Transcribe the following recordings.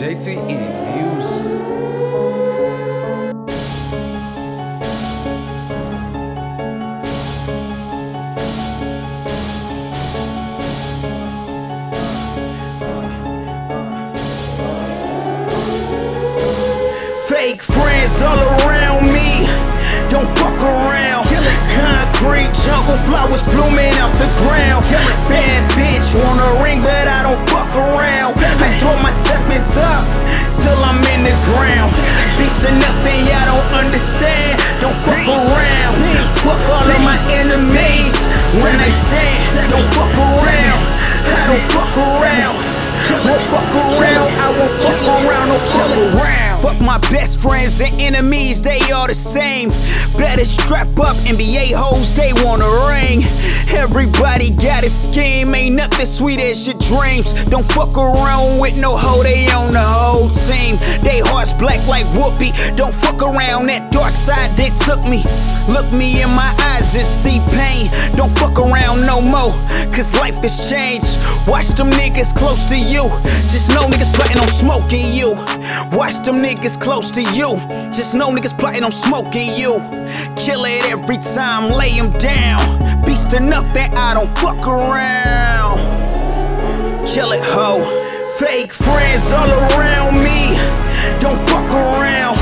JTE Music. Fake friends all around me. Don't fuck around. Concrete jungle flowers blooming out the ground. Won't fuck around. I won't fuck around. Don't fuck around. Fuck my best friends and enemies, they all the same. Better strap up, NBA hoes, they wanna ring. Everybody got a scheme, ain't nothing sweet as your dreams. Don't fuck around with no hoe, they on the whole team. They hearts black like whoopee. Don't fuck around that dark side that took me. Look me in my eyes and see more, cause life has changed. Watch them niggas close to you. Just know niggas plotting on smoking you. Watch them niggas close to you. Just know niggas plotting on smoking you. Kill it every time, lay him down. Beast enough that I don't fuck around. Kill it, ho. Fake friends all around me. Don't fuck around.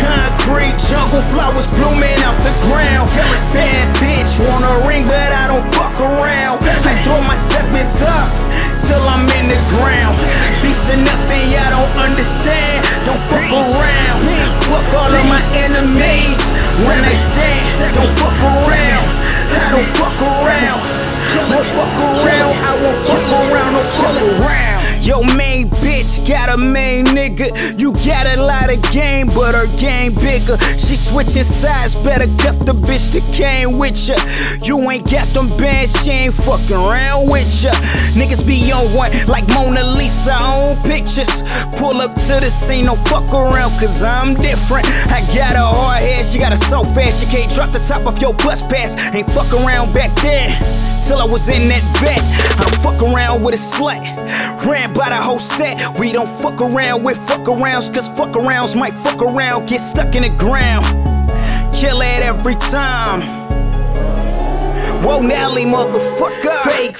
Concrete jungle flowers blooming out the ground. Yo, main bitch got a main nigga. You got a lot of game, but her game bigger. She switching sides, better cuff the bitch that came with ya. You ain't got them bands, she ain't fucking around with ya. Niggas be on one like Mona Lisa on pictures. Pull up to the scene, don't fuck around, cause I'm different. I got a hard head, she got a so fast, she can't drop the top of your bus pass. Ain't fuck around back then. Till I was in that vet, I fuck around with a slut. Ran by the whole set, we don't fuck around with fuck arounds, cause fuck arounds might fuck around, get stuck in the ground. Kill it every time. Whoa, Nelly, motherfucker. Fake